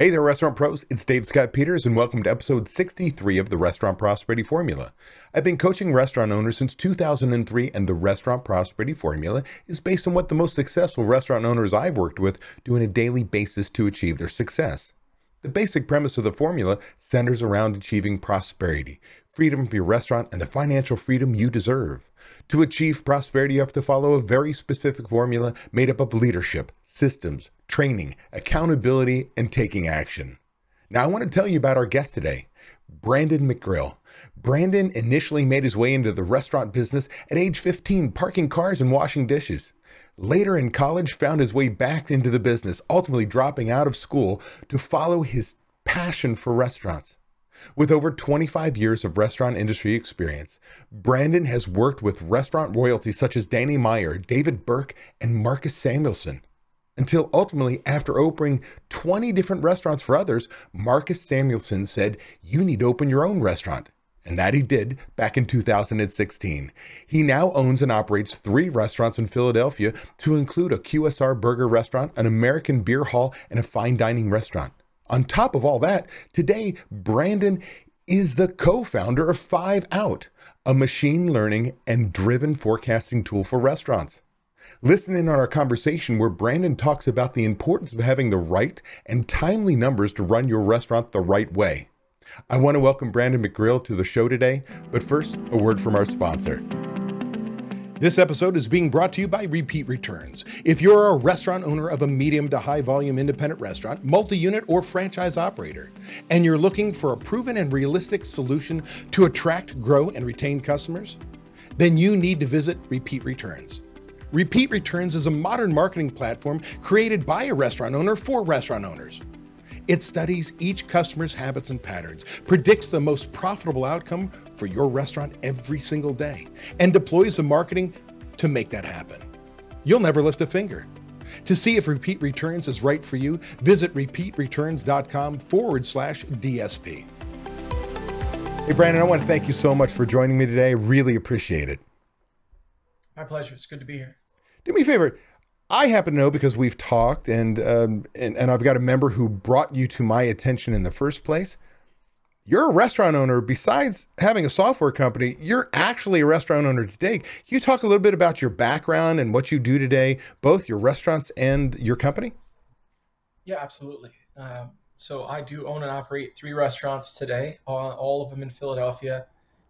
Hey there, restaurant pros. It's Dave Scott Peters, and welcome to episode 63 of the Restaurant Prosperity Formula. I've been coaching restaurant owners since 2003, and the Restaurant Prosperity Formula is based on what the most successful restaurant owners I've worked with do on a daily basis to achieve their success. The basic premise of the formula centers around achieving prosperity, freedom for your restaurant, and the financial freedom you deserve. To achieve prosperity, you have to follow a very specific formula made up of leadership, systems, training, accountability, and taking action. Now, I want to tell you about our guest today, Branden McRill. Branden initially made his way into the restaurant business at age 15, parking cars and washing dishes. Later in college, found his way back into the business, ultimately dropping out of school to follow his passion for restaurants. With over 25 years of restaurant industry experience, Branden has worked with restaurant royalties such as Danny Meyer, David Burke, and Marcus Samuelsson. Until ultimately, after opening 20 different restaurants for others, Marcus Samuelsson said, You need to open your own restaurant. And that he did back in 2016. He now owns and operates three restaurants in Philadelphia, to include a QSR burger restaurant, an American beer hall, and a fine dining restaurant. On top of all that, today, Branden is the co founder of Five Out, a machine learning and driven forecasting tool for restaurants. Listen in on our conversation where Branden talks about the importance of having the right and timely numbers to run your restaurant the right way. I want to welcome Branden McRill to the show today, but first, a word from our sponsor. This episode is being brought to you by Repeat Returns. If you're a restaurant owner of a medium to high volume independent restaurant, multi unit, or franchise operator, and you're looking for a proven and realistic solution to attract, grow, and retain customers, then you need to visit Repeat Returns. Repeat Returns is a modern marketing platform created by a restaurant owner for restaurant owners. It studies each customer's habits and patterns, predicts the most profitable outcome for your restaurant every single day, and deploys the marketing to make that happen. You'll never lift a finger. To see if Repeat Returns is right for you, visit repeatreturns.com forward slash DSP. Hey, Branden, I want to thank you so much for joining me today. Really appreciate it. My pleasure. It's good to be here. Do me a favor. I happen to know because we've talked, and, um, and and I've got a member who brought you to my attention in the first place. You're a restaurant owner. Besides having a software company, you're actually a restaurant owner today. Can you talk a little bit about your background and what you do today, both your restaurants and your company? Yeah, absolutely. Um, so I do own and operate three restaurants today, all, of them in Philadelphia.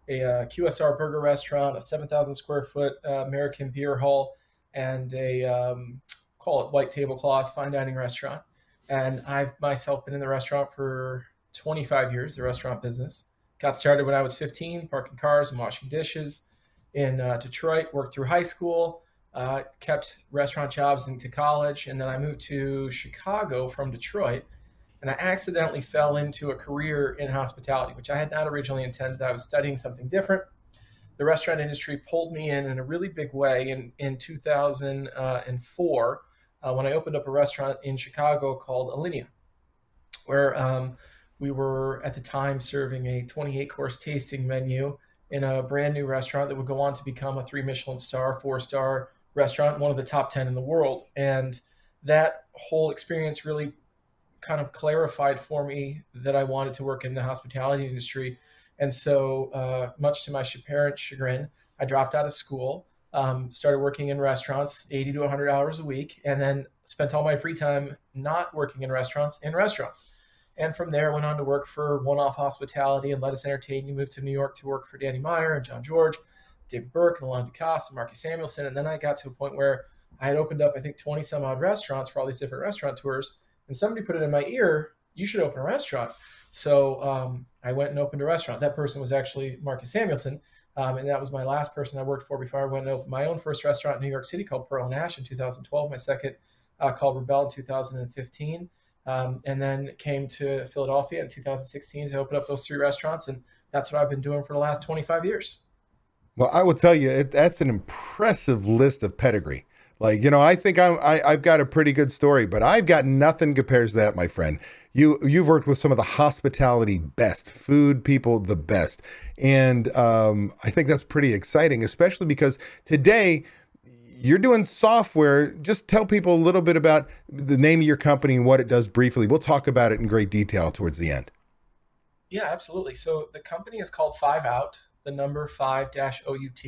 A uh, QSR burger restaurant, a 7,000 square foot uh, American beer hall, and a um, call it white tablecloth fine dining restaurant. And I've myself been in the restaurant for 25 years, the restaurant business. Got started when I was 15, parking cars and washing dishes in uh, Detroit. Worked through high school, uh, kept restaurant jobs into college, and then I moved to Chicago from Detroit. And I accidentally fell into a career in hospitality, which I had not originally intended. I was studying something different the restaurant industry pulled me in in a really big way in, in 2004 uh, when I opened up a restaurant in Chicago called Alinea, where um, we were at the time serving a 28 course tasting menu in a brand new restaurant that would go on to become a three Michelin star, four star restaurant, one of the top 10 in the world. And that whole experience really kind of clarified for me that I wanted to work in the hospitality industry and so, uh, much to my parents' chagrin, I dropped out of school, um, started working in restaurants, 80 to 100 hours a week, and then spent all my free time not working in restaurants, in restaurants. And from there, went on to work for One Off Hospitality and Lettuce Entertain. You Moved to New York to work for Danny Meyer and Jean-Georges, David Burke, and Alain Ducasse, and Marcus Samuelsson. And then I got to a point where I had opened up, I think, 20 some odd restaurants for all these different restaurant tours. And somebody put it in my ear, you should open a restaurant. So um, I went and opened a restaurant. That person was actually Marcus Samuelsson. Um, and that was my last person I worked for before I went and opened my own first restaurant in New York City called Pearl and Ash in 2012. My second uh, called Rebelle in 2015. Um, and then came to Philadelphia in 2016 to open up those three restaurants. And that's what I've been doing for the last 25 years. Well, I will tell you, it, that's an impressive list of pedigree. Like, you know, I think I'm, I, I've got a pretty good story, but I've got nothing compares to that, my friend. You, you've worked with some of the hospitality best, food people the best. And um, I think that's pretty exciting, especially because today you're doing software. Just tell people a little bit about the name of your company and what it does briefly. We'll talk about it in great detail towards the end. Yeah, absolutely. So the company is called Five Out, the number five dash OUT.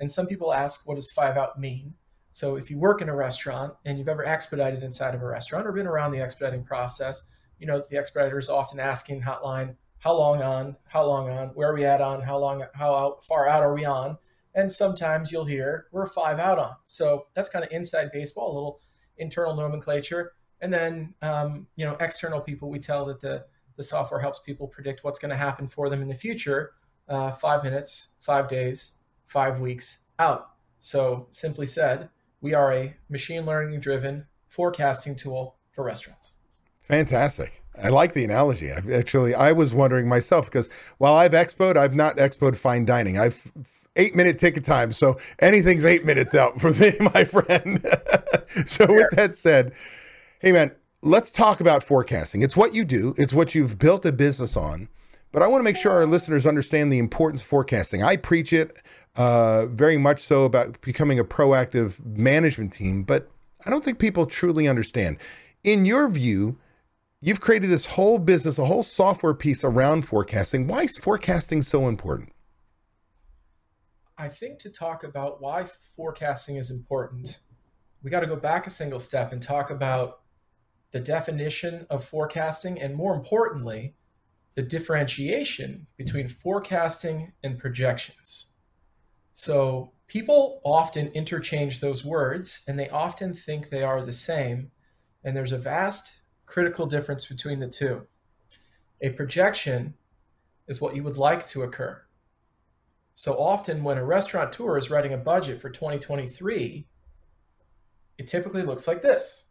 And some people ask, what does five out mean? So if you work in a restaurant and you've ever expedited inside of a restaurant or been around the expediting process, you know the expediter is often asking hotline, how long on, how long on, where are we at on, how long, how out, far out are we on? And sometimes you'll hear we're five out on. So that's kind of inside baseball, a little internal nomenclature. And then, um, you know, external people, we tell that the, the software helps people predict what's going to happen for them in the future. Uh, five minutes, five days, five weeks out. So simply said, we are a machine learning driven forecasting tool for restaurants. Fantastic. I like the analogy. I actually I was wondering myself because while I've expoed, I've not expoed fine dining. I've eight minute ticket time. So anything's eight minutes out for me, my friend. so with that said, hey man, let's talk about forecasting. It's what you do, it's what you've built a business on. But I want to make sure our listeners understand the importance of forecasting. I preach it uh, very much so about becoming a proactive management team, but I don't think people truly understand. In your view, you've created this whole business, a whole software piece around forecasting. Why is forecasting so important? I think to talk about why forecasting is important, we got to go back a single step and talk about the definition of forecasting and, more importantly, the differentiation between forecasting and projections. So, people often interchange those words and they often think they are the same. And there's a vast critical difference between the two. A projection is what you would like to occur. So often, when a restaurateur is writing a budget for 2023, it typically looks like this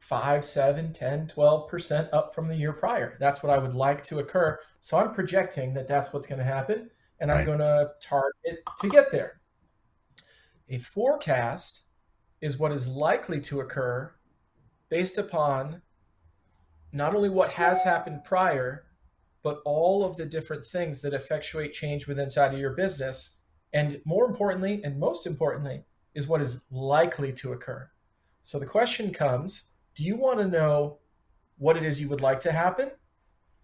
5, 7, 10, 12% up from the year prior. That's what I would like to occur. So I'm projecting that that's what's going to happen, and I'm going to target to get there. A forecast is what is likely to occur based upon not only what has happened prior, but all of the different things that effectuate change within inside of your business. And more importantly, and most importantly, is what is likely to occur. So the question comes do you want to know what it is you would like to happen?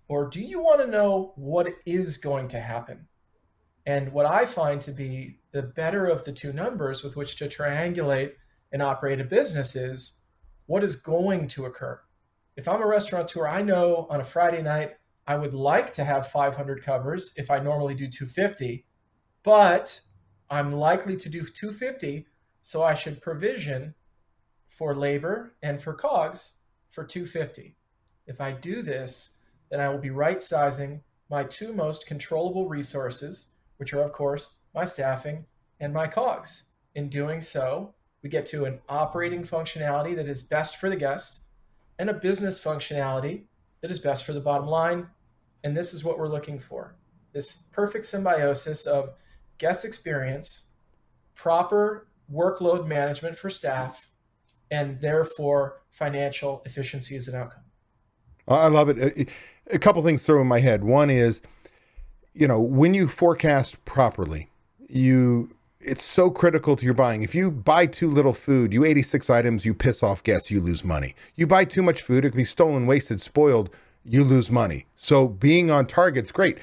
Or do you want to know what is going to happen? And what I find to be the better of the two numbers with which to triangulate and operate a business is what is going to occur. If I'm a restaurateur, I know on a Friday night I would like to have 500 covers if I normally do 250, but I'm likely to do 250, so I should provision for labor and for COGS for 250. If I do this, then I will be right sizing my two most controllable resources, which are, of course, my staffing and my COGS. In doing so, we get to an operating functionality that is best for the guest and a business functionality that is best for the bottom line and this is what we're looking for this perfect symbiosis of guest experience, proper workload management for staff, and therefore financial efficiency as an outcome. I love it. A couple things throw in my head. One is, you know, when you forecast properly, you it's so critical to your buying. If you buy too little food, you 86 items, you piss off guests, you lose money. You buy too much food, it can be stolen, wasted, spoiled you lose money. So being on target's great.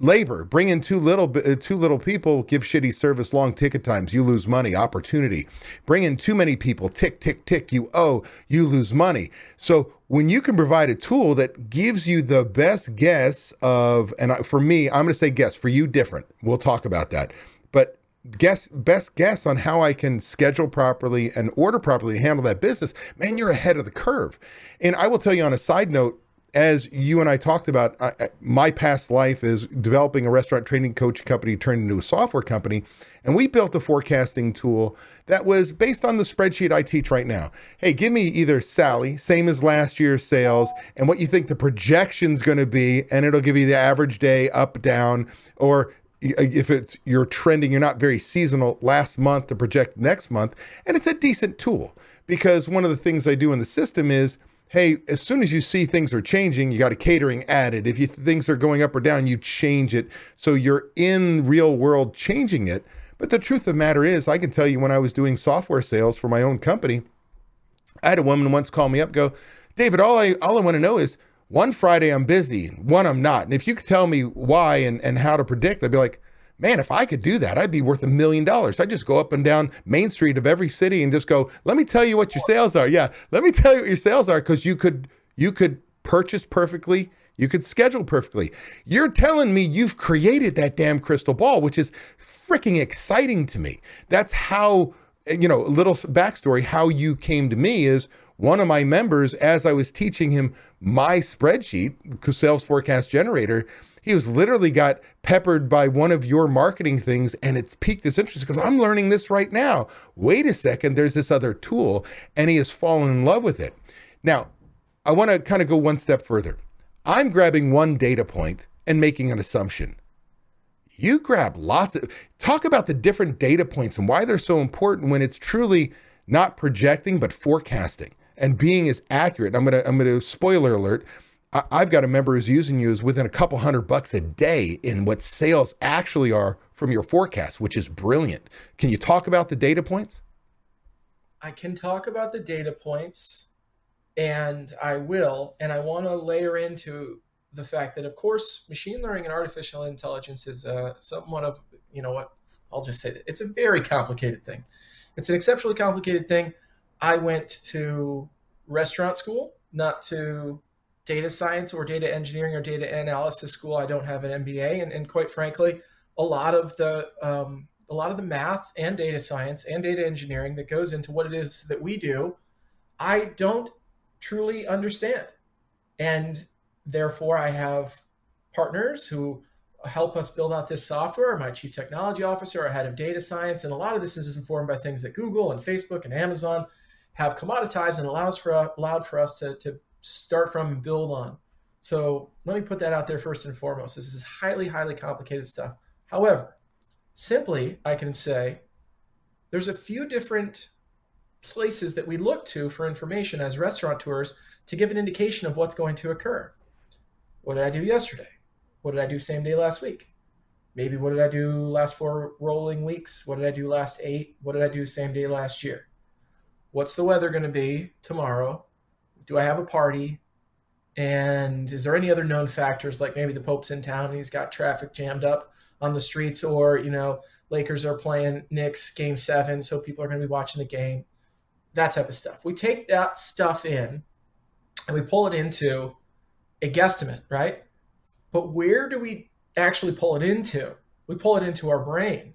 Labor, bring in too little, uh, too little people, give shitty service, long ticket times, you lose money. Opportunity, bring in too many people, tick, tick, tick, you owe, you lose money. So when you can provide a tool that gives you the best guess of, and for me, I'm going to say guess. For you, different. We'll talk about that. But guess best guess on how I can schedule properly and order properly handle that business, man, you're ahead of the curve. And I will tell you on a side note, as you and I talked about, I, my past life is developing a restaurant training coach company turned into a software company. And we built a forecasting tool that was based on the spreadsheet I teach right now. Hey, give me either Sally, same as last year's sales, and what you think the projection's going to be, and it'll give you the average day up, down, or uh, if it's you're trending, you're not very seasonal last month to project next month. And it's a decent tool because one of the things I do in the system is hey, as soon as you see things are changing, you got a catering added. If you things are going up or down, you change it. So you're in real world changing it. But the truth of the matter is, I can tell you when I was doing software sales for my own company, I had a woman once call me up, go, David, all I all I want to know is one Friday I'm busy, one I'm not. And if you could tell me why and, and how to predict, I'd be like, man, if I could do that, I'd be worth a million dollars. I just go up and down Main Street of every city and just go, let me tell you what your sales are. Yeah, let me tell you what your sales are because you could you could purchase perfectly, you could schedule perfectly. You're telling me you've created that damn crystal ball, which is freaking exciting to me. That's how you know, a little backstory how you came to me is one of my members, as I was teaching him my spreadsheet, sales forecast generator, he was literally got peppered by one of your marketing things and it's piqued his interest because I'm learning this right now. Wait a second, there's this other tool, and he has fallen in love with it. Now, I want to kind of go one step further. I'm grabbing one data point and making an assumption. You grab lots of talk about the different data points and why they're so important when it's truly not projecting but forecasting and being as accurate. I'm gonna I'm gonna spoiler alert. I, I've got a member who's using you is within a couple hundred bucks a day in what sales actually are from your forecast, which is brilliant. Can you talk about the data points? I can talk about the data points and I will. And I want to layer into the fact that, of course, machine learning and artificial intelligence is uh, somewhat of, you know what, I'll just say that it's a very complicated thing. It's an exceptionally complicated thing. I went to restaurant school, not to data science or data engineering or data analysis school. I don't have an MBA, and, and quite frankly, a lot of the um, a lot of the math and data science and data engineering that goes into what it is that we do, I don't truly understand. And therefore, I have partners who help us build out this software. My chief technology officer, our head of data science, and a lot of this is informed by things that Google and Facebook and Amazon have commoditized and allows for allowed for us to, to start from and build on. So let me put that out there first and foremost. This is highly, highly complicated stuff. However, simply I can say there's a few different places that we look to for information as restaurateurs to give an indication of what's going to occur. What did I do yesterday? What did I do same day last week? Maybe what did I do last four rolling weeks? What did I do last eight? What did I do same day last year? What's the weather going to be tomorrow? Do I have a party? And is there any other known factors like maybe the Pope's in town and he's got traffic jammed up on the streets, or you know Lakers are playing Knicks game seven, so people are going to be watching the game. That type of stuff. We take that stuff in and we pull it into a guesstimate, right? But where do we actually pull it into? We pull it into our brain,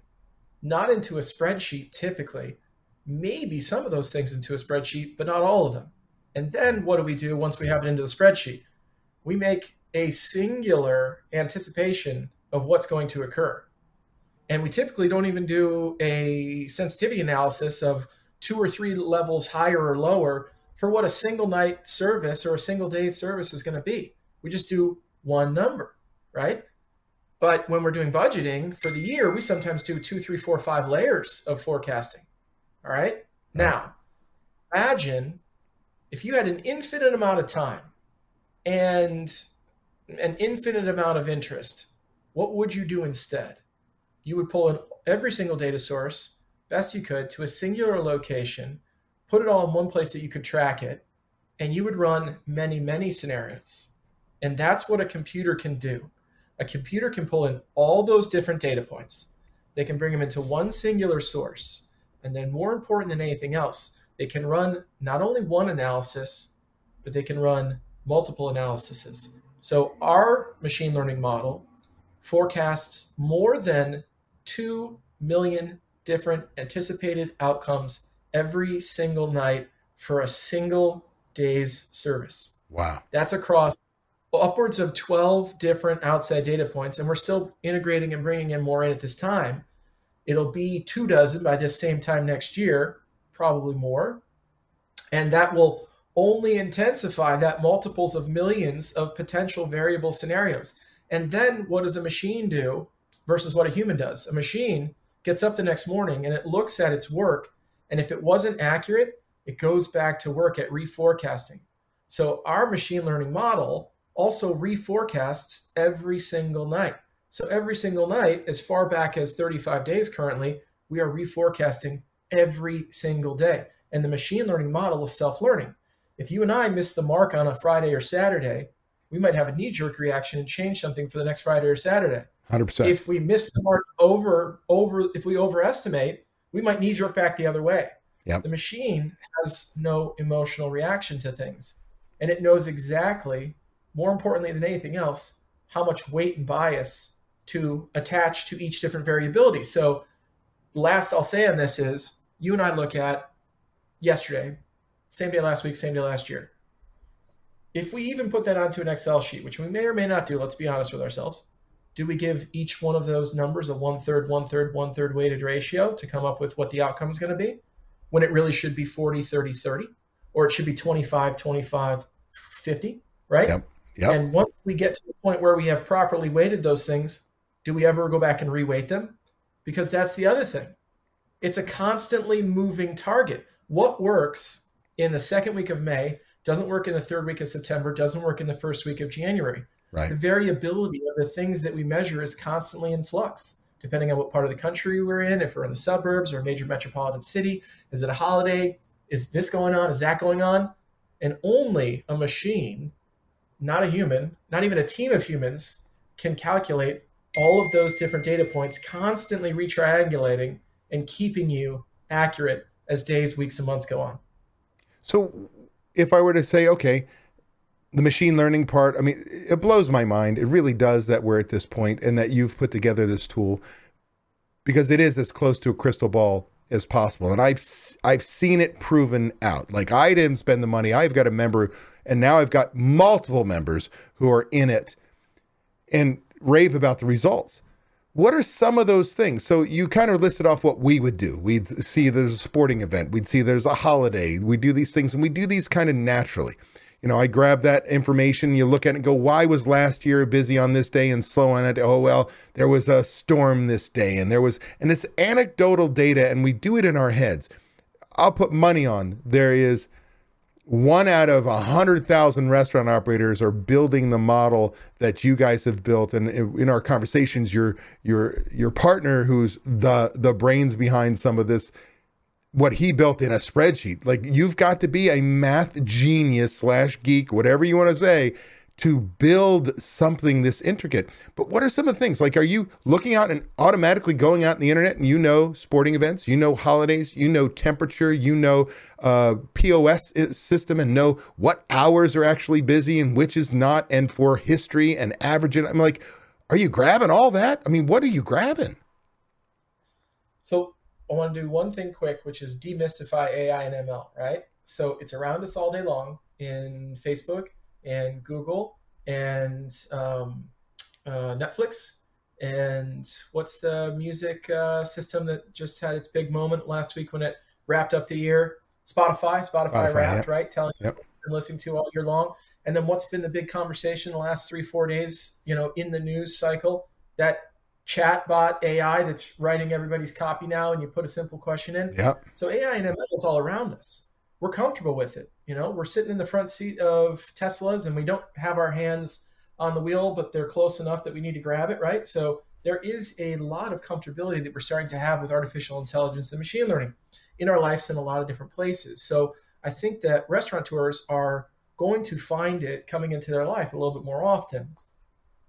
not into a spreadsheet typically. Maybe some of those things into a spreadsheet, but not all of them. And then what do we do once we have it into the spreadsheet? We make a singular anticipation of what's going to occur. And we typically don't even do a sensitivity analysis of two or three levels higher or lower for what a single night service or a single day service is going to be. We just do one number, right? But when we're doing budgeting for the year, we sometimes do two, three, four, five layers of forecasting. All right. Now, imagine if you had an infinite amount of time and an infinite amount of interest, what would you do instead? You would pull in every single data source, best you could, to a singular location put it all in one place that you could track it, and you would run many, many scenarios. And that's what a computer can do. A computer can pull in all those different data points. They can bring them into one singular source. And then, more important than anything else, they can run not only one analysis, but they can run multiple analyses. So, our machine learning model forecasts more than 2 million different anticipated outcomes every single night for a single day's service. Wow. That's across upwards of 12 different outside data points, and we're still integrating and bringing in more in at this time. It'll be two dozen by this same time next year, probably more. And that will only intensify that multiples of millions of potential variable scenarios. And then what does a machine do versus what a human does? A machine gets up the next morning and it looks at its work and if it wasn't accurate, it goes back to work at reforecasting. So our machine learning model also reforecasts every single night. So every single night, as far back as 35 days currently, we are reforecasting every single day. And the machine learning model is self learning. If you and I miss the mark on a Friday or Saturday, we might have a knee jerk reaction and change something for the next Friday or Saturday. 100%. If we miss the mark over, over, if we overestimate, we might knee jerk back the other way. Yep. The machine has no emotional reaction to things, and it knows exactly, more importantly than anything else, how much weight and bias to attach to each different variability. So, last I'll say on this is you and I look at yesterday, same day last week, same day last year. If we even put that onto an Excel sheet, which we may or may not do, let's be honest with ourselves, do we give each one of those numbers a one third, one third, one third weighted ratio to come up with what the outcome is going to be? when it really should be 40, 30, 30, or it should be 25, 25, 50, right? Yep. Yep. And once we get to the point where we have properly weighted those things, do we ever go back and reweight them? Because that's the other thing. It's a constantly moving target. What works in the second week of May doesn't work in the third week of September, doesn't work in the first week of January. Right. The variability of the things that we measure is constantly in flux depending on what part of the country we're in, if we're in the suburbs or a major metropolitan city. Is it a holiday? Is this going on? Is that going on? And only a machine, not a human, not even a team of humans, can calculate all of those different data points, constantly retriangulating and keeping you accurate as days, weeks, and months go on. So, if I were to say, okay, the machine learning part, I mean, it blows my mind. It really does that we're at this point and that you've put together this tool because it is as close to a crystal ball as possible. And I've I've seen it proven out. Like I didn't spend the money. I've got a member and now I've got multiple members who are in it and rave about the results. What are some of those things? So you kind of listed off what we would do. We'd see there's a sporting event. We'd see there's a holiday. We do these things and we do these kind of naturally you know, I grab that information, you look at it and go, why was last year busy on this day and slow on it? Oh, well, there was a storm this day and there was, and it's anecdotal data and we do it in our heads. I'll put money on there is one out of a hundred thousand restaurant operators are building the model that you guys have built. And in our conversations, your your your partner, who's the the brains behind some of this, what he built in a spreadsheet. Like you've got to be a math genius slash geek, whatever you want to say, to build something this intricate. But what are some of the things? Like, are you looking out and automatically going out in the internet and you know sporting events, you know holidays, you know temperature, you know uh, POS system, and know what hours are actually busy and which is not, and for history and averaging? I'm like, are you grabbing all that? I mean, what are you grabbing? So I want to do one thing quick, which is demystify AI and ML, right? So it's around us all day long in Facebook and Google and um, uh, Netflix. And what's the music uh, system that just had its big moment last week when it wrapped up the year? Spotify, Spotify, Spotify wrapped, right? Telling yep. you been listening to all year long. And then what's been the big conversation the last three, four days, you know, in the news cycle? That chatbot AI that's writing everybody's copy now, and you put a simple question in. Yeah. So AI and ML is all around us. We're comfortable with it. You know, we're sitting in the front seat of Teslas, and we don't have our hands on the wheel, but they're close enough that we need to grab it, right? So there is a lot of comfortability that we're starting to have with artificial intelligence and machine learning in our lives in a lot of different places. So I think that restaurateurs are going to find it coming into their life a little bit more often.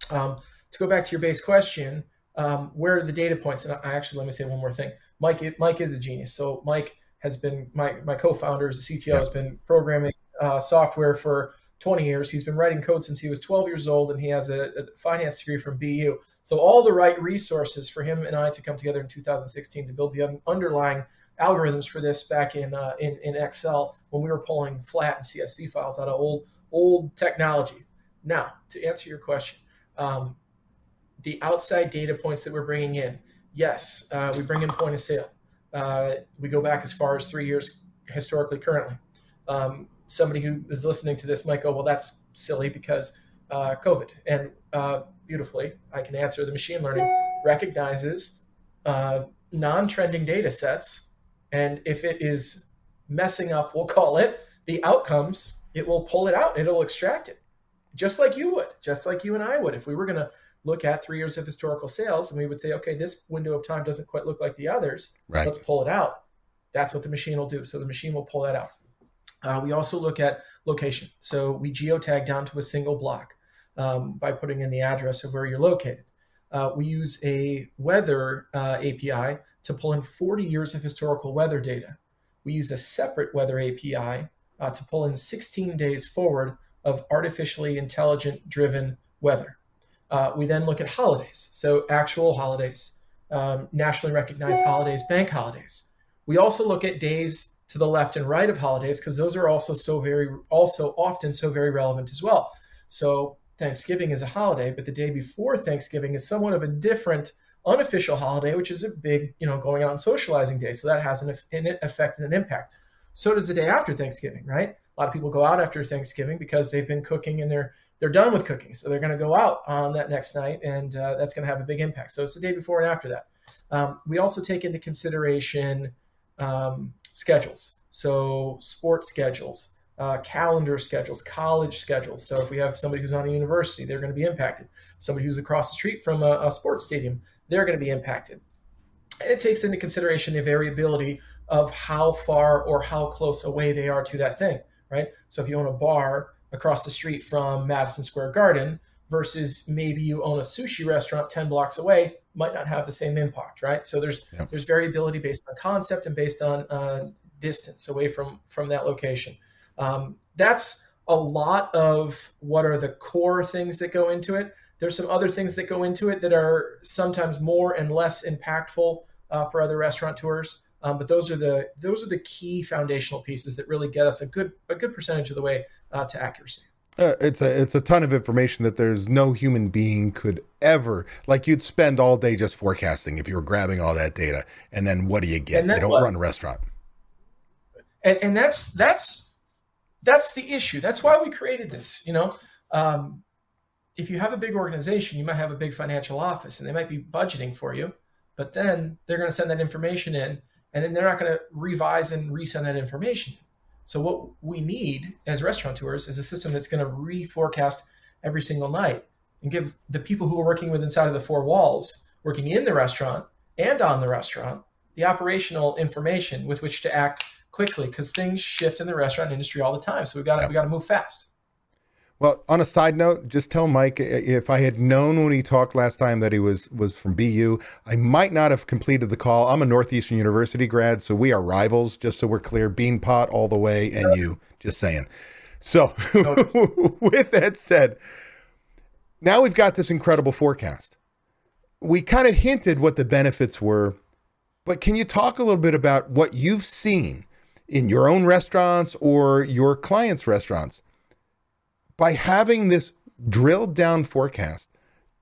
Um, to go back to your base question, um, where are the data points? And I actually let me say one more thing. Mike, Mike is a genius. So Mike has been my my co-founder as a CTO yeah. has been programming uh, software for 20 years. He's been writing code since he was 12 years old, and he has a, a, finance degree from BU. So all the right resources for him and I to come together in 2016 to build the underlying algorithms for this back in, uh, in in Excel when we were pulling flat and CSV files out of old old technology. Now to answer your question. Um, the outside data points that we're bringing in. Yes, uh, we bring in point of sale. Uh, we go back as far as three years historically, currently. Um, somebody who is listening to this might go, well, that's silly because uh, COVID. And uh, beautifully, I can answer the machine learning recognizes uh, non trending data sets. And if it is messing up, we'll call it the outcomes, it will pull it out, it'll extract it just like you would, just like you and I would. If we were going to look at three years of historical sales and we would say, okay, this window of time doesn't quite look like the others. Right. Let's pull it out. That's what the machine will do. So the machine will pull that out. Uh, we also look at location. So we geotag down to a single block um, by putting in the address of where you're located. Uh, we use a weather uh, API to pull in 40 years of historical weather data. We use a separate weather API uh, to pull in 16 days forward of artificially intelligent driven weather. Uh, we then look at holidays, so actual holidays, um, nationally recognized holidays, bank holidays. We also look at days to the left and right of holidays because those are also so very, also often so very relevant as well. So Thanksgiving is a holiday, but the day before Thanksgiving is somewhat of a different unofficial holiday, which is a big, you know, going out and socializing day. So that has an, an effect and an impact. So does the day after Thanksgiving, right? A lot of people go out after Thanksgiving because they've been cooking and they're they're done with cooking, so they're going to go out on that next night, and uh, that's going to have a big impact. So it's the day before and after that. Um, we also take into consideration um, schedules, so sports schedules, uh, calendar schedules, college schedules. So if we have somebody who's on a university, they're going to be impacted. Somebody who's across the street from a, a sports stadium, they're going to be impacted. And it takes into consideration the variability of how far or how close away they are to that thing, right? So if you own a bar across the street from Madison Square Garden versus maybe you own a sushi restaurant 10 blocks away, might not have the same impact, right? So there's yeah. there's variability based on concept and based on uh, distance away from from that location. Um, that's a lot of what are the core things that go into it. There's some other things that go into it that are sometimes more and less impactful uh, for other restaurateurs. Um, but those are the those are the key foundational pieces that really get us a good a good percentage of the way uh, to accuracy. Uh, it's a it's a ton of information that there's no human being could ever like you'd spend all day just forecasting if you were grabbing all that data and then what do you get? They don't what, run a restaurant. And, and that's that's that's the issue. That's why we created this. You know, um, if you have a big organization, you might have a big financial office, and they might be budgeting for you, but then they're going to send that information in, and then they're not going to revise and resend that information. So what we need as restaurateurs is a system that's going to reforecast every single night and give the people who are working with inside of the four walls, working in the restaurant and on the restaurant, the operational information with which to act quickly because things shift in the restaurant industry all the time. So we got we got to move fast. Well, on a side note, just tell Mike if I had known when he talked last time that he was was from BU, I might not have completed the call. I'm a Northeastern University grad, so we are rivals. Just so we're clear, Beanpot all the way, and you. Just saying. So, with that said, now we've got this incredible forecast. We kind of hinted what the benefits were, but can you talk a little bit about what you've seen in your own restaurants or your clients' restaurants by having this drilled down forecast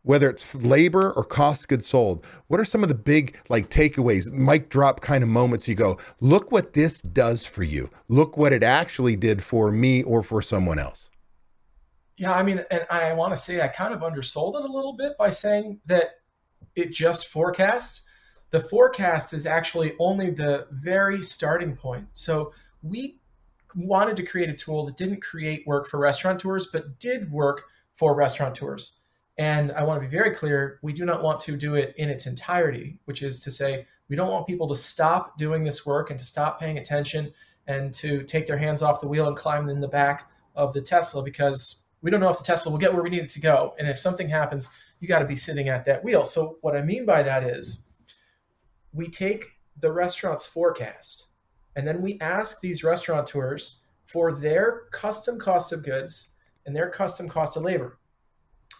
whether it's labor or cost goods sold what are some of the big like takeaways mic drop kind of moments you go look what this does for you. Look what it actually did for me or for someone else yeah i mean and i want to say i kind of undersold it a little bit by saying that it just forecasts. The forecast is actually only the very starting point. So we wanted to create a tool that didn't create work for restaurateurs, but did work for restaurateurs. And I want to be very clear we do not want to do it in its entirety, which is to say, we don't want people to stop doing this work and to stop paying attention and to take their hands off the wheel and climb in the back of the Tesla because we don't know if the Tesla will get where we need it to go. And if something happens, you got to be sitting at that wheel. So, what I mean by that is, we take the restaurant's forecast and then we ask these restaurateurs for their custom cost of goods and their custom cost of labor,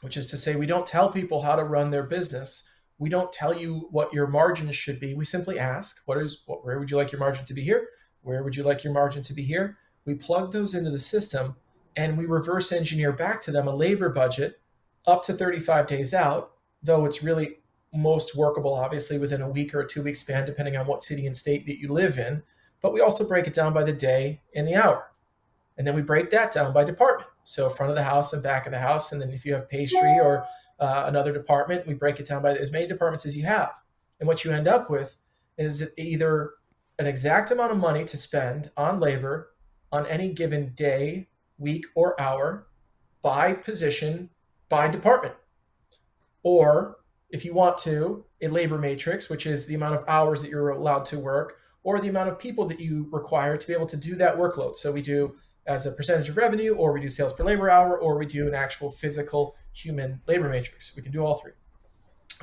which is to say, we don't tell people how to run their business. We don't tell you what your margins should be. We simply ask, what is, what, where would you like your margin to be here? Where would you like your margin to be here? We plug those into the system and we reverse engineer back to them a labor budget up to 35 days out, though it's really most workable, obviously, within a week or a two week span, depending on what city and state that you live in. But we also break it down by the day and the hour. And then we break that down by department. So, front of the house and back of the house. And then if you have pastry or uh, another department, we break it down by as many departments as you have. And what you end up with is either an exact amount of money to spend on labor on any given day, week, or hour by position, by department or if you want to, a labor matrix, which is the amount of hours that you're allowed to work, or the amount of people that you require to be able to do that workload. So we do as a percentage of revenue, or we do sales per labor hour, or we do an actual physical human labor matrix. We can do all three.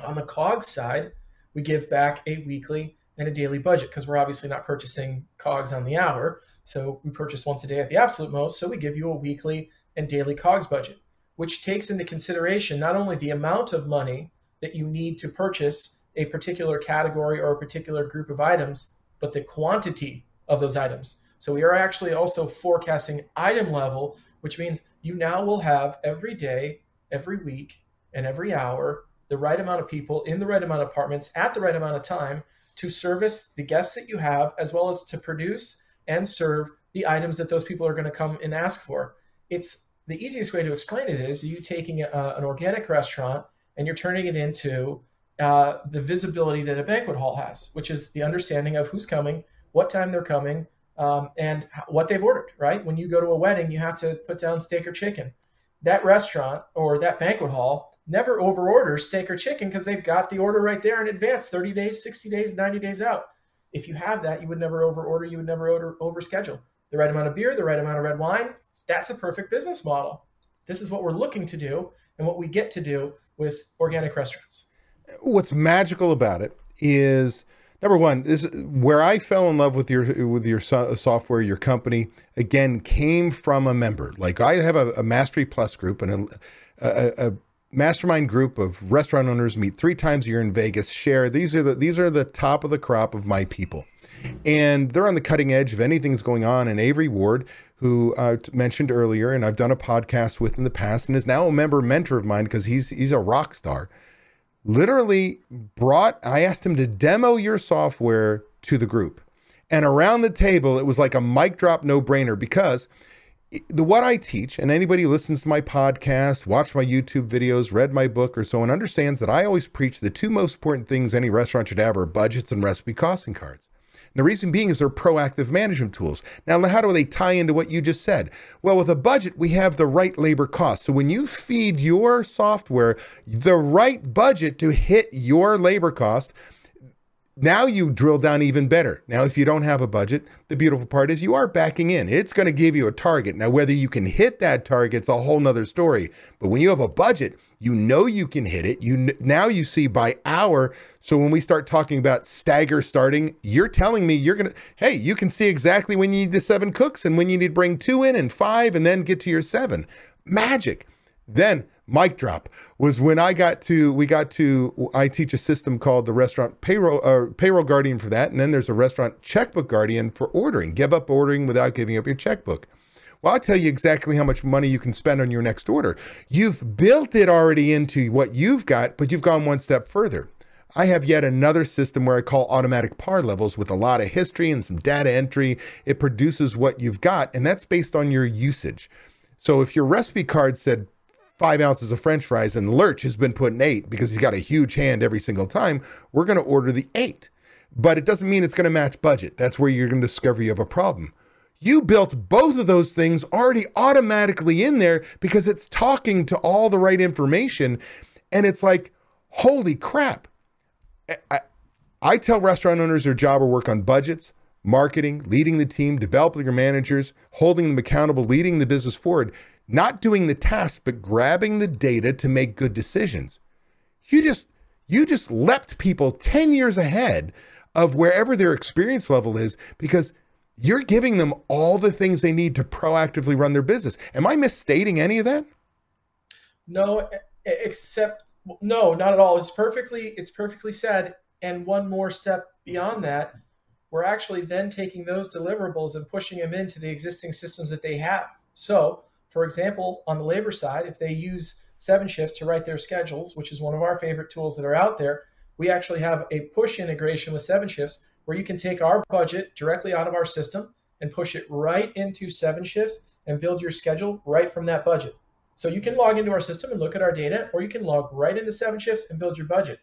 On the COGS side, we give back a weekly and a daily budget because we're obviously not purchasing COGS on the hour. So we purchase once a day at the absolute most. So we give you a weekly and daily COGS budget, which takes into consideration not only the amount of money that you need to purchase a particular category or a particular group of items, but the quantity of those items. So we are actually also forecasting item level, which means you now will have every day, every week, and every hour the right amount of people in the right amount of apartments at the right amount of time to service the guests that you have, as well as to produce and serve the items that those people are going to come and ask for. It's the easiest way to explain it is you taking a, an organic restaurant and you're turning it into uh, the visibility that a banquet hall has, which is the understanding of who's coming, what time they're coming, um, and what they've ordered. Right? When you go to a wedding, you have to put down steak or chicken. That restaurant or that banquet hall never overorders steak or chicken because they've got the order right there in advance 30 days 60 days 90 days out if you have that you would never overorder you would never order overschedule the right amount of beer the right amount of red wine that's a perfect business model this is what we're looking to do and what we get to do with organic restaurants what's magical about it is number one this where i fell in love with your with your so- software your company again came from a member like i have a, a mastery plus group and a, a, a mastermind group of restaurant owners meet three times a year in Vegas. Share these are the these are the top of the crop of my people, and they're on the cutting edge of anything's going on. And Avery Ward, who I uh, mentioned earlier, and I've done a podcast with in the past, and is now a member mentor of mine because he's he's a rock star. Literally brought. I asked him to demo your software to the group, and around the table it was like a mic drop, no brainer because the what I teach, and anybody who listens to my podcast, watch my YouTube videos, read my book, or so on, understands that I always preach the two most important things any restaurant should have are budgets and recipe costing cards. And the reason being is they're proactive management tools. Now, how do they tie into what you just said? Well, with a budget, we have the right labor cost. So when you feed your software the right budget to hit your labor cost, now you drill down even better. Now, if you don't have a budget, the beautiful part is you are backing in. It's going to give you a target. Now, whether you can hit that target, it's a whole nother story. But when you have a budget, you know you can hit it. You now you see by hour. So when we start talking about stagger starting, you're telling me you're gonna. Hey, you can see exactly when you need the seven cooks and when you need to bring two in and five, and then get to your seven. Magic. Then mic drop was when I got to we got to I teach a system called the restaurant payroll uh, payroll guardian for that, and then there's a restaurant checkbook guardian for ordering. Give up ordering without giving up your checkbook. Well, I'll tell you exactly how much money you can spend on your next order. You've built it already into what you've got, but you've gone one step further. I have yet another system where I call automatic par levels with a lot of history and some data entry. It produces what you've got, and that's based on your usage. So if your recipe card said five ounces of french fries and Lurch has been put in eight because he's got a huge hand every single time, we're going to order the eight. But it doesn't mean it's going to match budget. That's where you're going to discover you have a problem. You built both of those things already automatically in there because it's talking to all the right information. And it's like, holy crap. I, I tell restaurant owners their job or work on budgets, marketing, leading the team, developing your managers, holding them accountable, leading the business forward not doing the task, but grabbing the data to make good decisions. You just you just leapt people 10 years ahead of wherever their experience level is because you're giving them all the things they need to proactively run their business. Am I misstating any of that? No, except no, not at all. It's perfectly it's perfectly said. And one more step beyond that, we're actually then taking those deliverables and pushing them into the existing systems that they have. So for example, on the labor side, if they use 7shifts to write their schedules, which is one of our favorite tools that are out there, we actually have a push integration with 7shifts where you can take our budget directly out of our system and push it right into 7shifts and build your schedule right from that budget. So you can log into our system and look at our data, or you can log right into 7shifts and build your budget.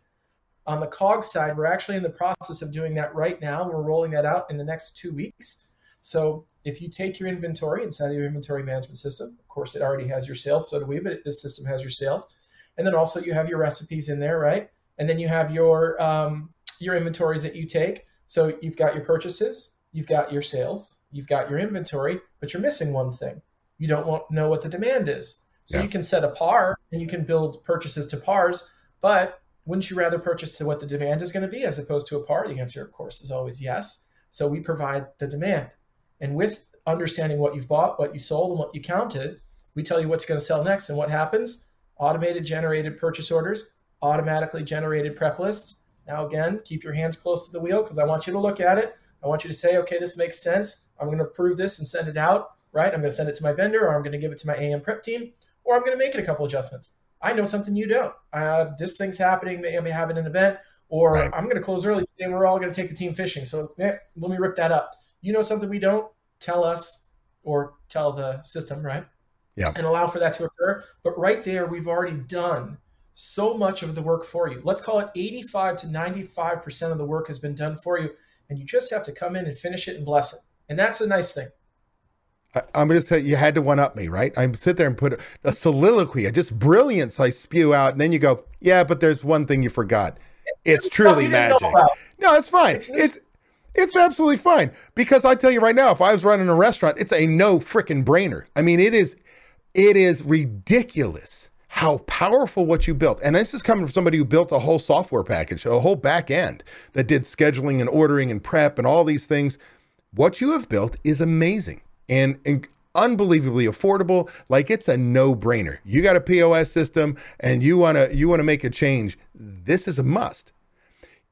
On the COG side, we're actually in the process of doing that right now. We're rolling that out in the next two weeks. So if you take your inventory inside of your inventory management system, of course, it already has your sales. So do we, but this system has your sales. and then also you have your recipes in there, right? And then you have your um, your inventories that you take. So you've got your purchases, you've got your sales, you've got your inventory, but you're missing one thing. You don't want, know what the demand is. So yeah. you can set a par and you can build purchases to pars, but wouldn't you rather purchase to what the demand is going to be as opposed to a par? The answer, of course, is always yes. So we provide the demand. And with understanding what you've bought, what you sold, and what you counted, we tell you what's going to sell next. And what happens? Automated generated purchase orders, automatically generated prep lists. Now, again, keep your hands close to the wheel because I want you to look at it. I want you to say, okay, this makes sense. I'm going to approve this and send it out, right? I'm going to send it to my vendor or I'm going to give it to my AM prep team or I'm going to make it a couple adjustments. I know something you don't. Uh, this thing's happening. Maybe I'm having an event, or right. I'm going to close early today. We're all going to take the team fishing. So eh, let me rip that up. You know something we don't. Tell us, or tell the system, right? Yeah. And allow for that to occur. But right there, we've already done so much of the work for you. Let's call it 85 to 95 percent of the work has been done for you, and you just have to come in and finish it and bless it. And that's a nice thing. I'm going to say you had to one up me, right? I sit there and put a soliloquy, a just brilliance I spew out, and then you go, yeah, but there's one thing you forgot. It's, it's truly magic. No, it's fine. It's, it's it's absolutely fine because I tell you right now, if I was running a restaurant, it's a no freaking brainer. I mean, it is it is ridiculous how powerful what you built. And this is coming from somebody who built a whole software package, a whole back end that did scheduling and ordering and prep and all these things. What you have built is amazing and, and unbelievably affordable like it's a no-brainer you got a pos system and you want to you want to make a change this is a must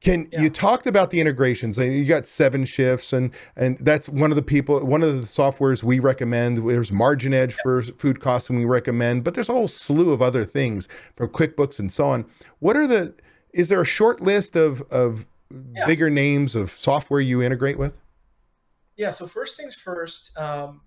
can yeah. you talked about the integrations and you got 7shifts and and that's one of the people one of the softwares we recommend there's MarginEdge yeah. for food costing we recommend but there's a whole slew of other things from quickbooks and so on what are the is there a short list of of yeah. bigger names of software you integrate with yeah. So first things first. Um,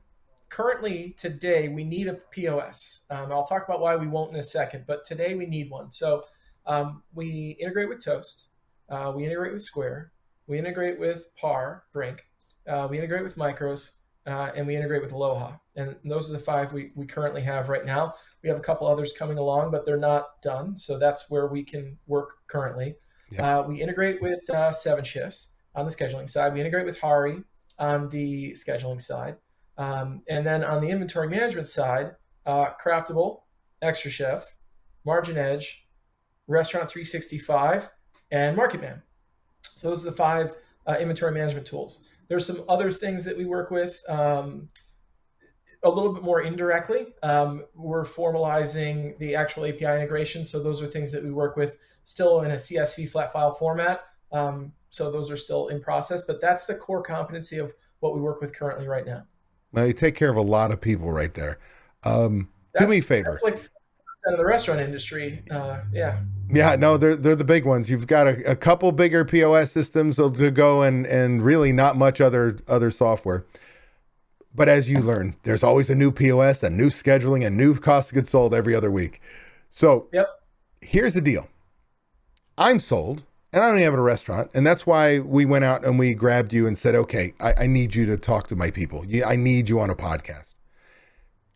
currently, today we need a POS. Um, I'll talk about why we won't in a second, but today we need one. So um, we integrate with Toast. Uh, we integrate with Square. We integrate with PAR, Brink. Uh, we integrate with Micros. Uh, and we integrate with Aloha. And those are the five we, we currently have right now. We have a couple others coming along, but they're not done. So that's where we can work currently. Yeah. Uh, we integrate with uh, 7shifts on the scheduling side. We integrate with Harri on the scheduling side. Um, and then on the inventory management side, uh, Craftable, xtraCHEF, Margin Edge, Restaurant 365, and MarketMan. So those are the five uh, inventory management tools. There's some other things that we work with um, a little bit more indirectly. Um, we're formalizing the actual API integration. So those are things that we work with still in a CSV flat file format. Um, so those are still in process, but that's the core competency of what we work with currently right now. Well, you take care of a lot of people right there. Um, do me a favor. That's like of the restaurant industry. Uh, yeah. Yeah, no, they're they're the big ones. You've got a, a couple bigger POS systems to go, and and really not much other other software. But as you learn, there's always a new POS, a new scheduling, a new cost of goods sold every other week. So, yep. Here's the deal. I'm sold and I don't even have a restaurant. And that's why we went out and we grabbed you and said, okay, I, I need you to talk to my people. I need you on a podcast.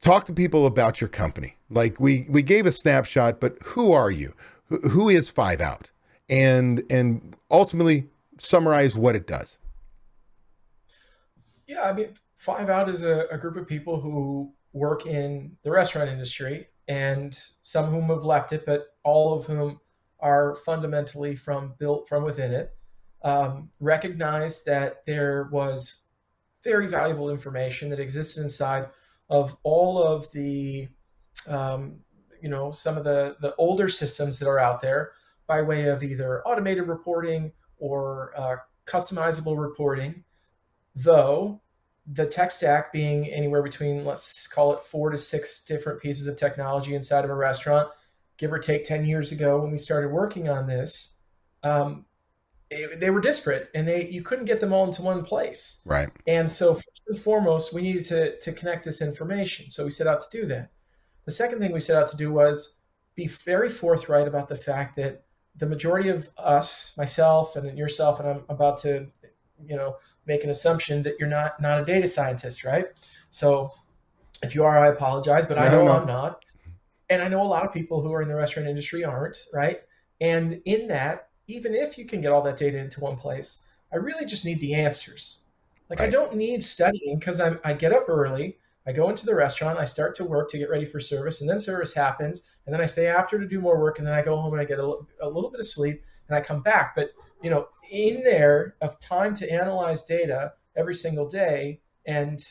Talk to people about your company. Like we we gave a snapshot, but who are you? Who, is 5-Out? And and ultimately summarize what it does. Yeah, I mean, 5-Out is a, a group of people who work in the restaurant industry, and some whom have left it, but all of whom are fundamentally from built from within it. Um, recognize that there was very valuable information that existed inside of all of the, um, you know, some of the the older systems that are out there by way of either automated reporting or uh, customizable reporting. Though the tech stack being anywhere between let's call it four to six different pieces of technology inside of a restaurant give or take 10 years ago when we started working on this, um, it, they were disparate and they you couldn't get them all into one place. Right. And so first and foremost, we needed to, to connect this information. So we set out to do that. The second thing we set out to do was be very forthright about the fact that the majority of us, myself and yourself, and I'm about to, you know, make an assumption that you're not not a data scientist, right? So if you are, I apologize, but I know no. I'm not. And I know a lot of people who are in the restaurant industry aren't, right? And in that, even if you can get all that data into one place, I really just need the answers. Like right. I don't need studying because I'm I get up early, I go into the restaurant, I start to work to get ready for service, and then service happens, and then I stay after to do more work, and then I go home and I get a, a little bit of sleep, and I come back. But you know, in there of time to analyze data every single day and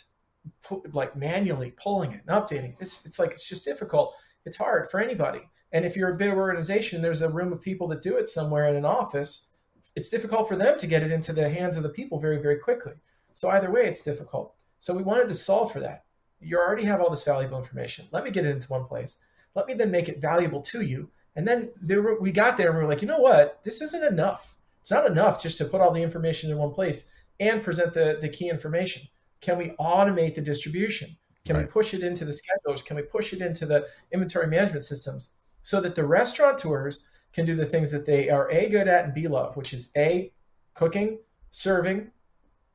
put, like manually pulling it and updating, it's it's like it's just difficult. It's hard for anybody. And if you're a big organization, there's a room of people that do it somewhere in an office. It's difficult for them to get it into the hands of the people very, very quickly. So either way, it's difficult. So we wanted to solve for that you already have all this valuable information. Let me get it into one place. Let me then make it valuable to you. And then there, we got there and we were like, you know what? This isn't enough. It's not enough just to put all the information in one place and present the, the key information. Can we automate the distribution? Can right. we push it into the schedulers? Can we push it into the inventory management systems so that the restaurateurs can do the things that they are A, good at and B, love, which is A, cooking, serving,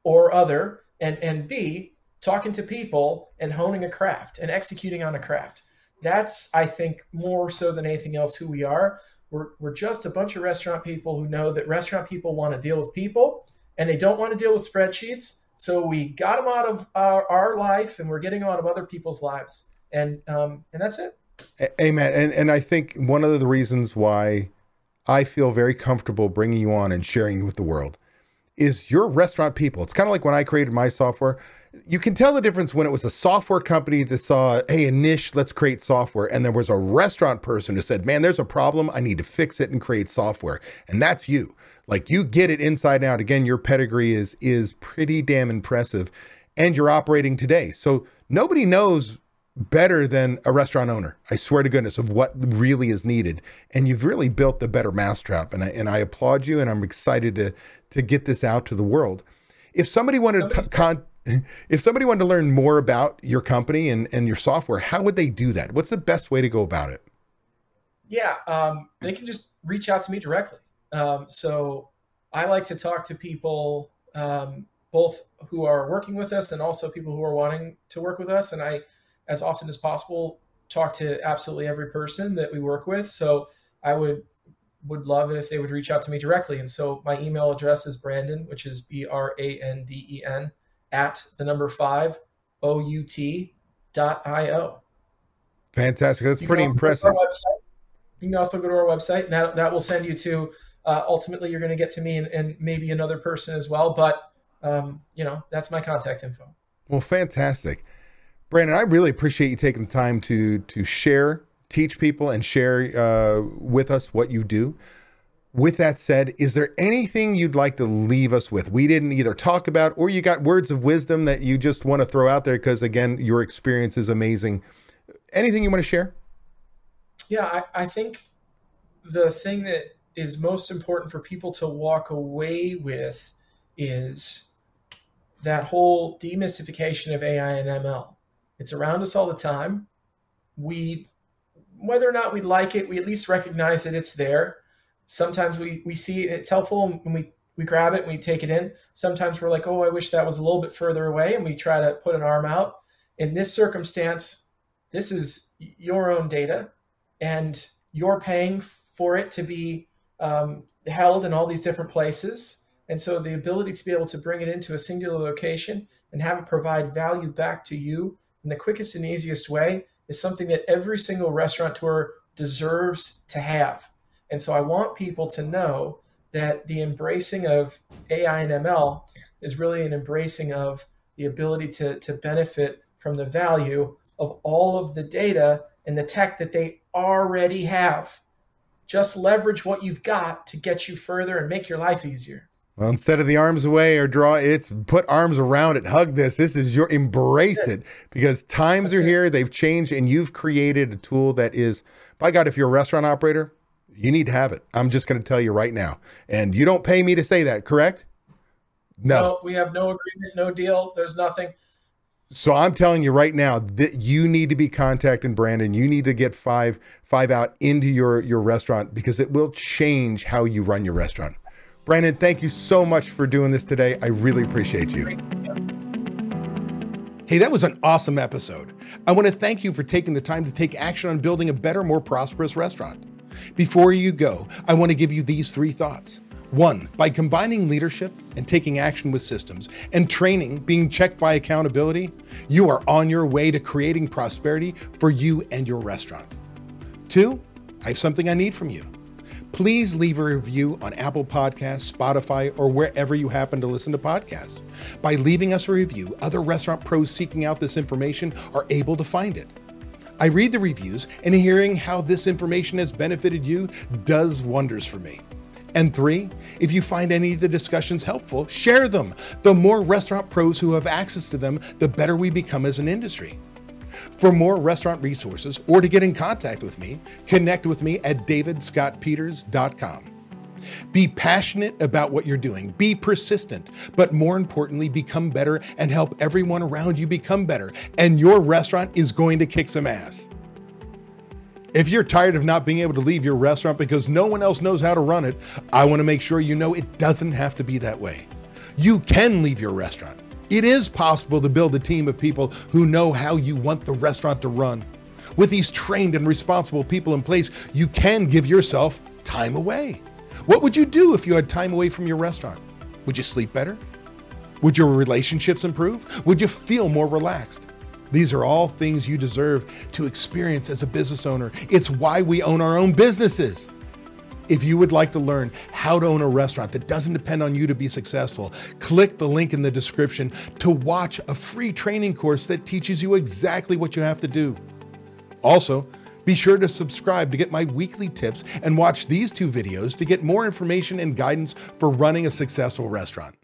or other, and, and B, talking to people and honing a craft and executing on a craft. That's, I think, more so than anything else who we are. We're, we're just a bunch of restaurant people who know that restaurant people want to deal with people and they don't want to deal with spreadsheets. So we got them out of our, our life and we're getting them out of other people's lives. And, um, and that's it. Amen. And, and I think one of the reasons why I feel very comfortable bringing you on and sharing with the world is your restaurant people. It's kind of like when I created my software you can tell the difference when it was a software company that saw, hey, a niche, let's create software. And there was a restaurant person who said, man, there's a problem. I need to fix it and create software. And that's you. Like you get it inside and out. Again, your pedigree is is pretty damn impressive. And you're operating today. So nobody knows better than a restaurant owner. I swear to goodness of what really is needed. And you've really built the better mousetrap. And I and I applaud you and I'm excited to to get this out to the world. If somebody wanted to con- if somebody wanted to learn more about your company and, and your software, how would they do that? What's the best way to go about it? Yeah, um, they can just reach out to me directly. Um, so I like to talk to people, um, both who are working with us and also people who are wanting to work with us. And I, as often as possible, talk to absolutely every person that we work with. So I would would love it if they would reach out to me directly. And so my email address is Branden, which is B R A N D E N at the number five out dot io. Fantastic. That's pretty impressive. You can also go to our website, and that, that will send you to uh, ultimately you're going to get to me and, and, maybe another person as well. But um, you know, that's my contact info. Well, fantastic, Branden. I really appreciate you taking the time to to share, teach people, and share uh, with us what you do with that said, is there anything you'd like to leave us with? We didn't either talk about, or you got words of wisdom that you just want to throw out there because, again, your experience is amazing. Anything you want to share? Yeah, I, I think the thing that is most important for people to walk away with is that whole demystification of AI and ML. It's around us all the time. We, whether or not we like it, we at least recognize that it's there sometimes we we see it's helpful and we we grab it and we take it in. Sometimes we're like, oh, I wish that was a little bit further away, and we try to put an arm out. In this circumstance, this is your own data, and you're paying for it to be um, held in all these different places. And so the ability to be able to bring it into a singular location and have it provide value back to you in the quickest and easiest way is something that every single restaurateur deserves to have. And so I want people to know that the embracing of AI and ML is really an embracing of the ability to, to benefit from the value of all of the data and the tech that they already have. Just leverage what you've got to get you further and make your life easier. Well, instead of the arms away or draw, it's put arms around it, hug this. This is your embrace it because times That's are it. here, they've changed, and you've created a tool that is, by God, if you're a restaurant operator, you need to have it. I'm just going to tell you right now. And you don't pay me to say that, correct? No. no. we have no agreement, no deal. There's nothing. So I'm telling you right now that you need to be contacting Branden. You need to get five 5-Out into your your restaurant because it will change how you run your restaurant. Branden, thank you so much for doing this today. I really appreciate you. Hey, that was an awesome episode. I want to thank you for taking the time to take action on building a better, more prosperous restaurant. Before you go, I want to give you these three thoughts. One, by combining leadership and taking action with systems and training being checked by accountability, you are on your way to creating prosperity for you and your restaurant. Two, I have something I need from you please leave a review on Apple Podcasts, Spotify, or wherever you happen to listen to podcasts. By leaving us a review, other restaurant pros seeking out this information are able to find it. I read the reviews, and hearing how this information has benefited you does wonders for me. And three, if you find any of the discussions helpful, share them. The more restaurant pros who have access to them, the better we become as an industry. For more restaurant resources or to get in contact with me, connect with me at davidscottpeters.com. Be passionate about what you're doing, be persistent, but more importantly, become better and help everyone around you become better. And your restaurant is going to kick some ass. If you're tired of not being able to leave your restaurant because no one else knows how to run it, I want to make sure you know it doesn't have to be that way. You can leave your restaurant. It is possible to build a team of people who know how you want the restaurant to run. With these trained and responsible people in place, you can give yourself time away. What would you do if you had time away from your restaurant? Would you sleep better? Would your relationships improve? Would you feel more relaxed? These are all things you deserve to experience as a business owner. It's why we own our own businesses. If you would like to learn how to own a restaurant that doesn't depend on you to be successful, click the link in the description to watch a free training course that teaches you exactly what you have to do. Also, be sure to subscribe to get my weekly tips and watch these two videos to get more information and guidance for running a successful restaurant.